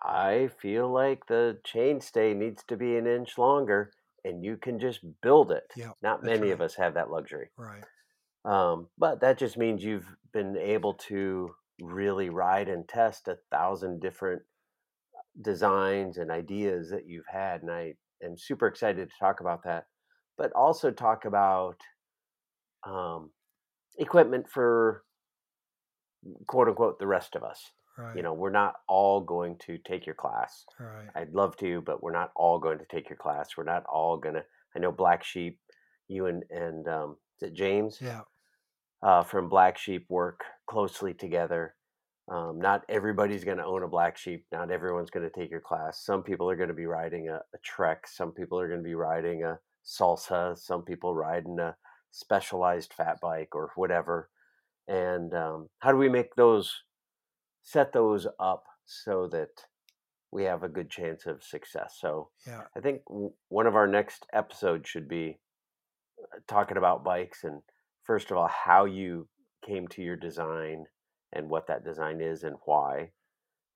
I feel like the chainstay needs to be an inch longer and you can just build it. Yeah, Not many of us have that luxury. Right. Um, but that just means you've been able to really ride and test a thousand different designs and ideas that you've had. And I am super excited to talk about that, but also talk about um, equipment for quote unquote the rest of us. Right. You know, we're not all going to take your class. Right. I'd love to, but we're not all going to take your class. We're not all gonna. I know Black Sheep, you and and um, is it James Yeah. uh, from Black Sheep work closely together. Um, not everybody's going to own a Black Sheep. Not everyone's going to take your class. Some people are going to be riding a, a Trek. Some people are going to be riding a Salsa. Some people riding a specialized fat bike or whatever. And um, how do we make those, set those up so that we have a good chance of success? So Yeah. I think w- one of our next episodes should be uh, talking about bikes and first of all how you came to your design and what that design is and why,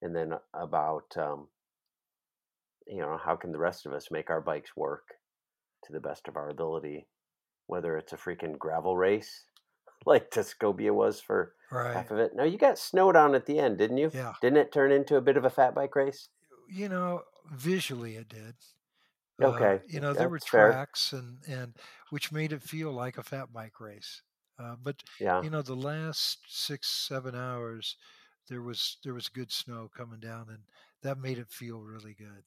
and then about um, you know how can the rest of us make our bikes work to the best of our ability, whether it's a freaking gravel race like Tuscobia was for Right. half of it. No, you got snowed on at the end, didn't you? Yeah. Didn't it turn into a bit of a fat bike race? You know, visually it did. Uh, Okay, you know, there were that's fair. tracks and and which made it feel like a fat bike race. Uh, but Yeah, you know, the last six seven hours, there was there was good snow coming down, and that made it feel really good.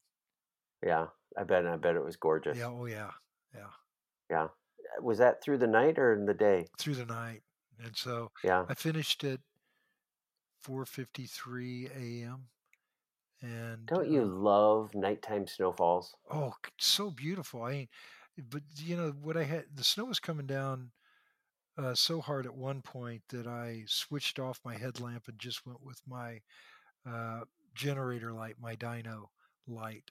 yeah. I bet. I bet it was gorgeous. Yeah. Oh yeah. Yeah. Yeah. Was that through the night or in the day? Through the night, and so Yeah. I finished at 4:53 a.m. And Don't you uh, love nighttime snowfalls? oh, so beautiful. I mean, but you know what I had the snow was coming down uh, so hard at one point that I switched off my headlamp and just went with my uh, generator light, my dyno light,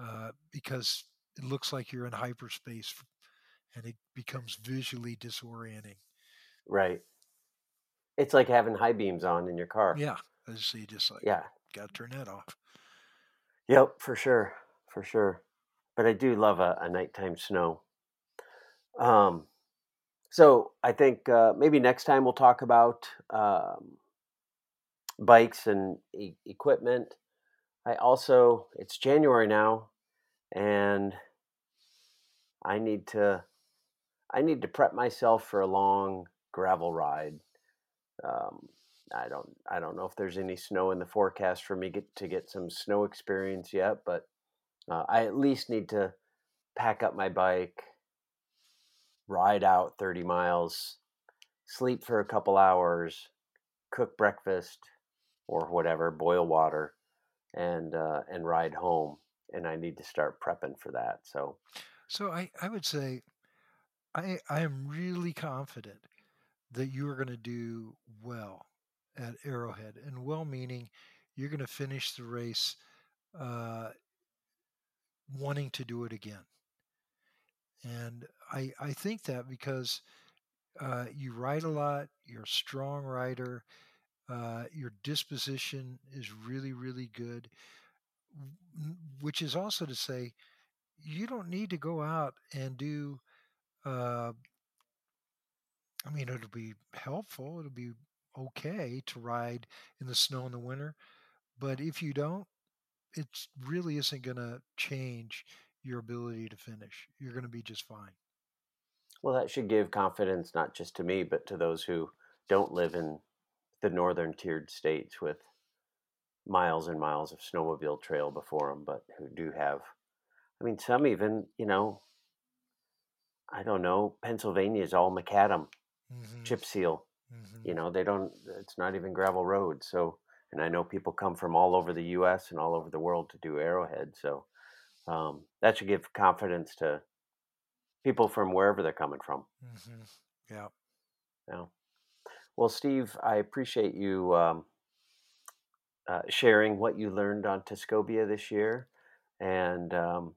uh, because it looks like you're in hyperspace and it becomes visually disorienting. Right. It's like having high beams on in your car. Yeah, I just see just like Yeah. got to turn that off. Yep, for sure. For sure. But I do love a, a nighttime snow. Um, so I think uh, maybe next time we'll talk about um, bikes and e- equipment. I also, it's January now, and I need to, I need to prep myself for a long gravel ride. Um, I don't, I don't know if there's any snow in the forecast for me get to get some snow experience yet, but uh, I at least need to pack up my bike, ride out 30 miles, sleep for a couple hours, cook breakfast or whatever, boil water, and uh, and ride home. And I need to start prepping for that. So So I, I would say I I am really confident that you are going to do well at Arrowhead, and well meaning you're going to finish the race uh, wanting to do it again. And I I think that because uh, you write a lot, you're a strong writer, uh, your disposition is really really good, which is also to say you don't need to go out and do. Uh, I mean, it'll be helpful. It'll be okay to ride in the snow in the winter, but if you don't, it really isn't going to change your ability to finish. You're going to be just fine. Well, that should give confidence not just to me, but to those who don't live in the northern tiered states with miles and miles of snowmobile trail before them, but who do have. I mean, some even, you know, I don't know. Pennsylvania is all macadam, hmm chip seal. hmm You know, they don't. It's not even gravel road. So, and I know people come from all over the U.S. and all over the world to do Arrowhead. So, um, that should give confidence to people from wherever they're coming from. hmm Yeah. Yeah. Well, Steve, I appreciate you um, uh, sharing what you learned on Tuscobia this year, and um,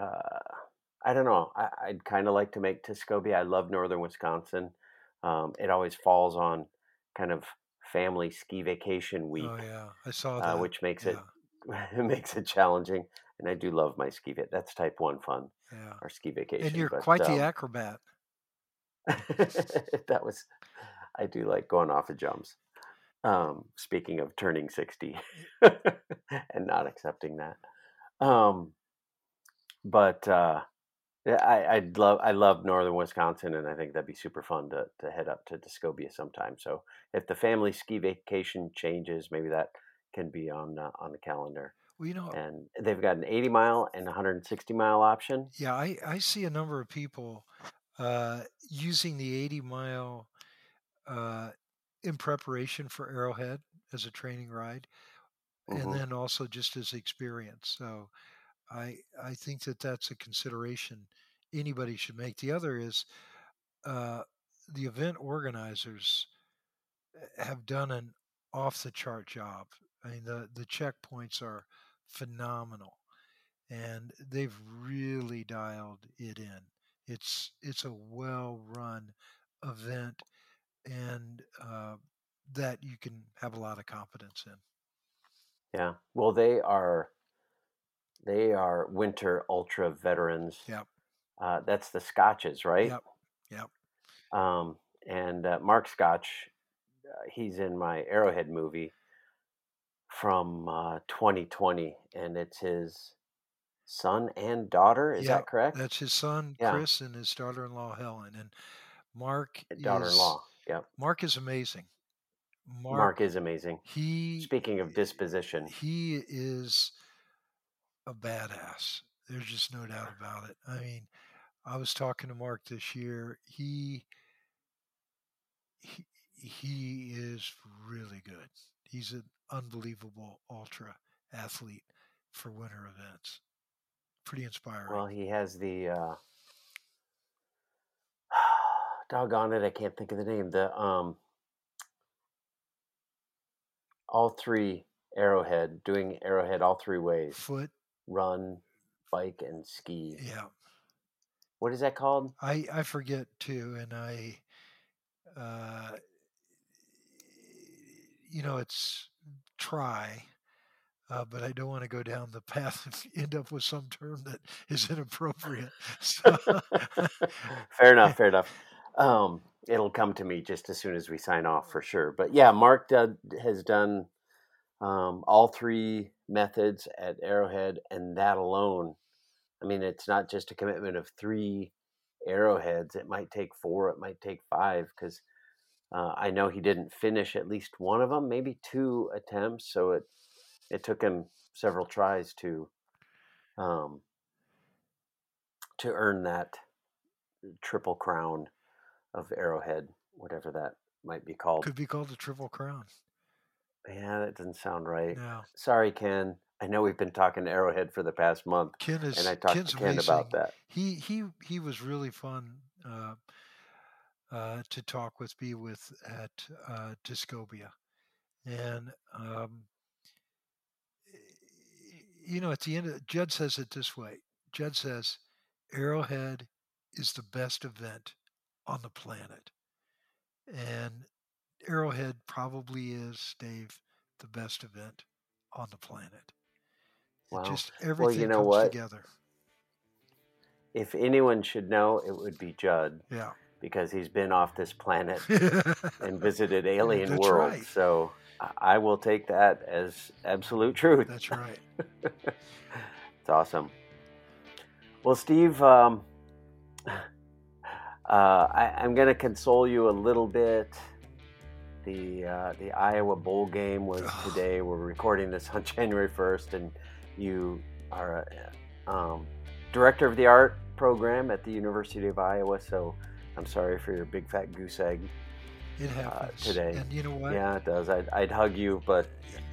uh, I don't know. I, I'd kind of like to make Tuscobia. I love northern Wisconsin. Um, it always falls on kind of family ski vacation week, Oh yeah, I saw uh, that. which makes it yeah, it makes it challenging. And I do love my ski That's type one fun, yeah. our ski vacation. And you're but, quite the um, acrobat. that was I do like going off of jumps. Um, speaking of turning sixty and not accepting that, um, but uh, yeah, I I love I love northern Wisconsin, and I think that'd be super fun to to head up to Tuscobia sometime. So if the family ski vacation changes, maybe that can be on uh, on the calendar. Well, you know, And they've got an 80 mile and 160 mile option. yeah, I I see a number of people uh, using the 80 mile uh, in preparation for Arrowhead as a training ride, and Mhm. then also just as experience. So I I think that that's a consideration anybody should make. The other is uh, the event organizers uh, have done an off the chart job. I mean the the checkpoints are phenomenal, and they've really dialed it in. It's it's a well run event, and uh, that you can have a lot of confidence in. Yeah. Well, they are they are winter ultra veterans. Yep. Uh, that's the Scotches, right? Yep. Yep. Um, and uh, Mark Scotch, uh, he's in my Arrowhead movie from uh, 2020, and it's his son and daughter. Is Yep, that correct? That's his son Yeah. Chris and his daughter-in-law Helen. And Mark is Daughter-in-law. Yep. Mark is amazing. Mark, Mark is amazing. he Speaking of disposition, he is a badass. There's just no doubt about it. I mean, I was talking to Mark this year. He he, he is really good. He's an unbelievable ultra athlete for winter events. Pretty inspiring. well, he has the uh, doggone it, I can't think of the name. The um, all three Arrowhead doing Arrowhead all three ways: Foot, run, bike, and ski. yeah. What is that called? I I forget too, and I, uh, you know, it's try, uh, but I don't want to go down the path and end up with some term that is inappropriate. So, fair enough. Fair enough. Um, it'll come to me just as soon as we sign off for sure. But yeah, Mark did, has done um, all three methods at Arrowhead, and that alone. I mean, it's not just a commitment of three arrowheads. It might take four. It might take five because uh, I know he didn't finish at least one of them, maybe two attempts. So it it took him several tries to um, to earn that triple crown of Arrowhead, whatever that might be called. could be called the Triple Crown. Yeah, that doesn't sound right. Now, Sorry, Ken. I know we've been talking to Arrowhead for the past month, Ken is and I talked Ken's to Ken about that. He he he was really fun uh, uh, to talk with, be with at uh, Tuscobia, and um, you know, at the end, of, Judd says it this way. Judd says, Arrowhead is the best event on the planet, and Arrowhead probably is, Dave, the best event on the planet. Wow. just everything you know comes what? together. If anyone should know, it would be Judd Yeah. Because he's been off this planet and visited alien That's worlds. right. So I- will take that as absolute truth. That's right. It's awesome. Well, Steve, um, uh, I, I'm going to console you a little bit. The uh, the Iowa bowl game was today. We're recording this on January 1st, and you are a um, director of the art program at the University of Iowa. So I'm sorry for your big fat goose egg. It happens today. And you know what? Yeah, it does. I'd, I'd hug you, but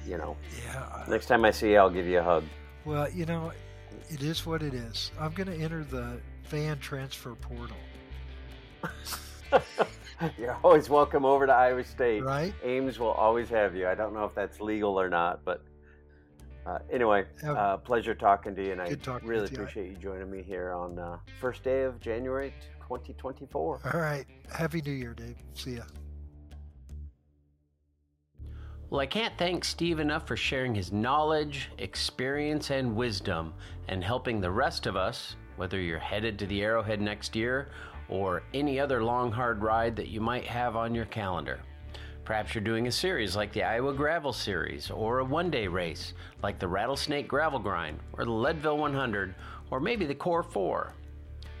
you know, Yeah. uh, next time I see you, I'll give you a hug. Well, you know, it is what it is. I'm going to enter the fan transfer portal, You're always welcome over to Iowa State. right? Ames will always have you. I don't know if that's legal or not, but uh, anyway, uh, pleasure talking to you, and I really you. appreciate you joining me here on uh, first day of January 2024. All right. Happy New Year, Dave. See ya. Well, I can't thank Steve enough for sharing his knowledge, experience, and wisdom and helping the rest of us, whether you're headed to the Arrowhead next year or any other long, hard ride that you might have on your calendar. Perhaps you're doing a series like the Iowa Gravel Series, or a one day race like the Rattlesnake Gravel Grind, or the Leadville 100, or maybe the Core 4.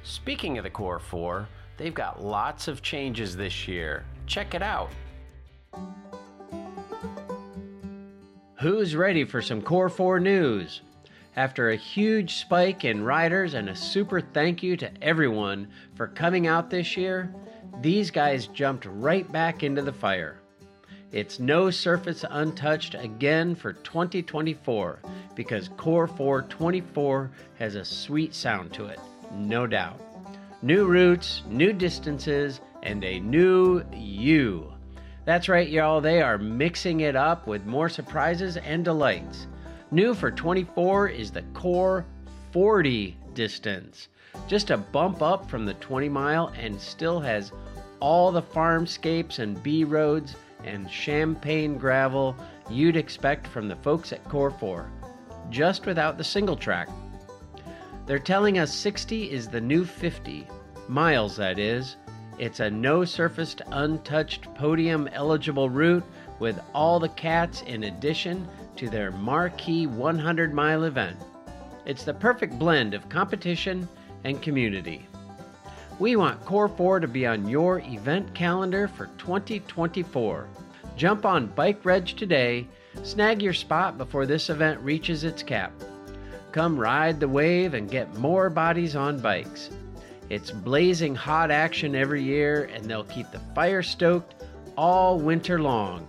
Speaking of the Core 4, they've got lots of changes this year. Check it out. Who's ready for some Core 4 news? After a huge spike in riders and a super thank you to everyone for coming out this year, these guys jumped right back into the fire. It's no surface untouched again for 2024 because Core 4 24 has a sweet sound to it, no doubt. New routes, new distances, and a new you. That's right, y'all, they are mixing it up with more surprises and delights. New for 24 is the Core 40 distance. Just a bump up from the 20 mile and still has all the farmscapes and B roads and champagne gravel you'd expect from the folks at Core 4, just without the single track. They're telling us 60 is the new 50, miles that is, it's a no surfaced, untouched, podium eligible route with all the cats in addition to their marquee 100 mile event. It's the perfect blend of competition and community. We want Core 4 to be on your event calendar for 2024. Jump on Bike Reg today, snag your spot before this event reaches its cap. Come ride the wave and get more bodies on bikes. It's blazing hot action every year, and they'll keep the fire stoked all winter long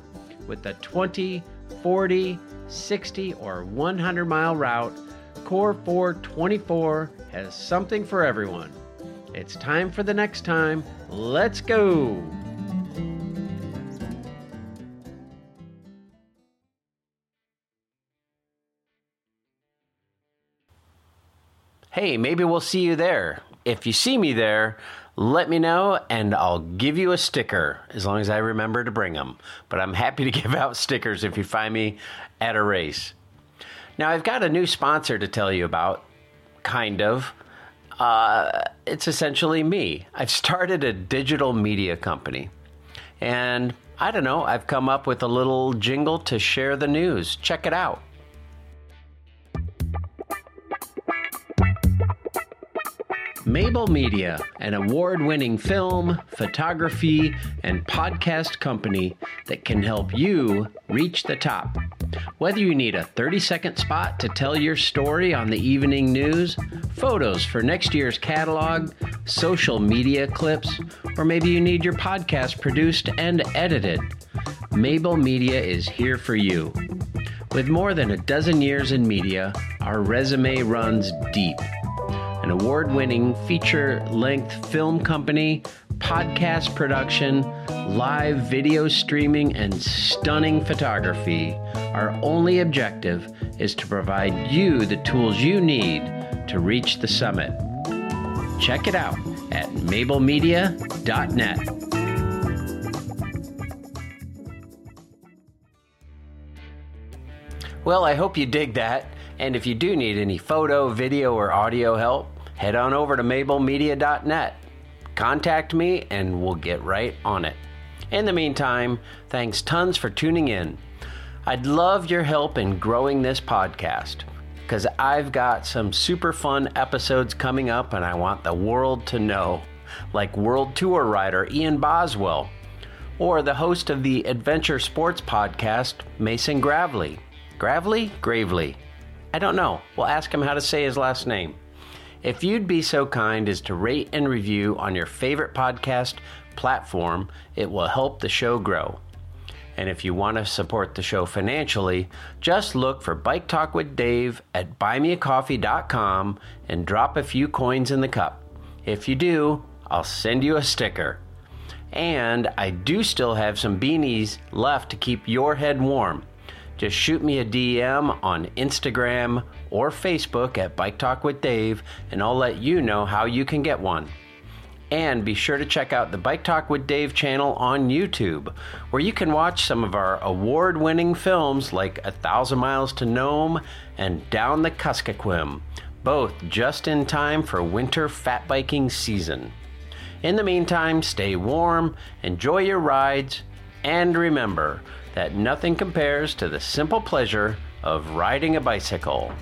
with the 20, 40, 60, or 100 mile route. Core 424 has something for everyone. It's time for the next time. Let's go! Hey, maybe we'll see you there. If you see me there, let me know and I'll give you a sticker as long as I remember to bring them. But I'm happy to give out stickers if you find me at a race. Now, I've got a new sponsor to tell you about, kind of. Uh, it's essentially me. I've started a digital media company. And I don't know, I've come up with a little jingle to share the news. Check it out. Mable Media, an award winning film, photography, and podcast company that can help you reach the top. Whether you need a 30 second spot to tell your story on the evening news, photos for next year's catalog, social media clips, or maybe you need your podcast produced and edited, Mable Media is here for you. With more than a dozen years in media, our resume runs deep an award winning feature length film company, podcast production, live video streaming, and stunning photography. Our only objective is to provide you the tools you need to reach the summit. Check it out at mablemedia.net. Well, I hope you dig that. And if you do need any photo, video, or audio help, head on over to mablemedia.net. Contact me and we'll get right on it. In the meantime, thanks tons for tuning in. I'd love your help in growing this podcast because I've got some super fun episodes coming up and I want the world to know, like World Tour rider Ian Boswell, or the host of the Adventure Sports podcast, Mason Gravely. Gravely? Gravely. I don't know. We'll ask him how to say his last name. If you'd be so kind as to rate and review on your favorite podcast platform, it will help the show grow. And if you want to support the show financially, just look for Bike Talk with Dave at buymeacoffee.com and drop a few coins in the cup. If you do, I'll send you a sticker. And I do still have some beanies left to keep your head warm. Just shoot me a DM on Instagram or Facebook at Bike Talk with Dave, and I'll let you know how you can get one. And be sure to check out the Bike Talk with Dave channel on YouTube, where you can watch some of our award winning films like A Thousand Miles to Nome and Down the Kuskokwim, both just in time for winter fat biking season. In the meantime, stay warm, enjoy your rides, and remember that nothing compares to the simple pleasure of riding a bicycle.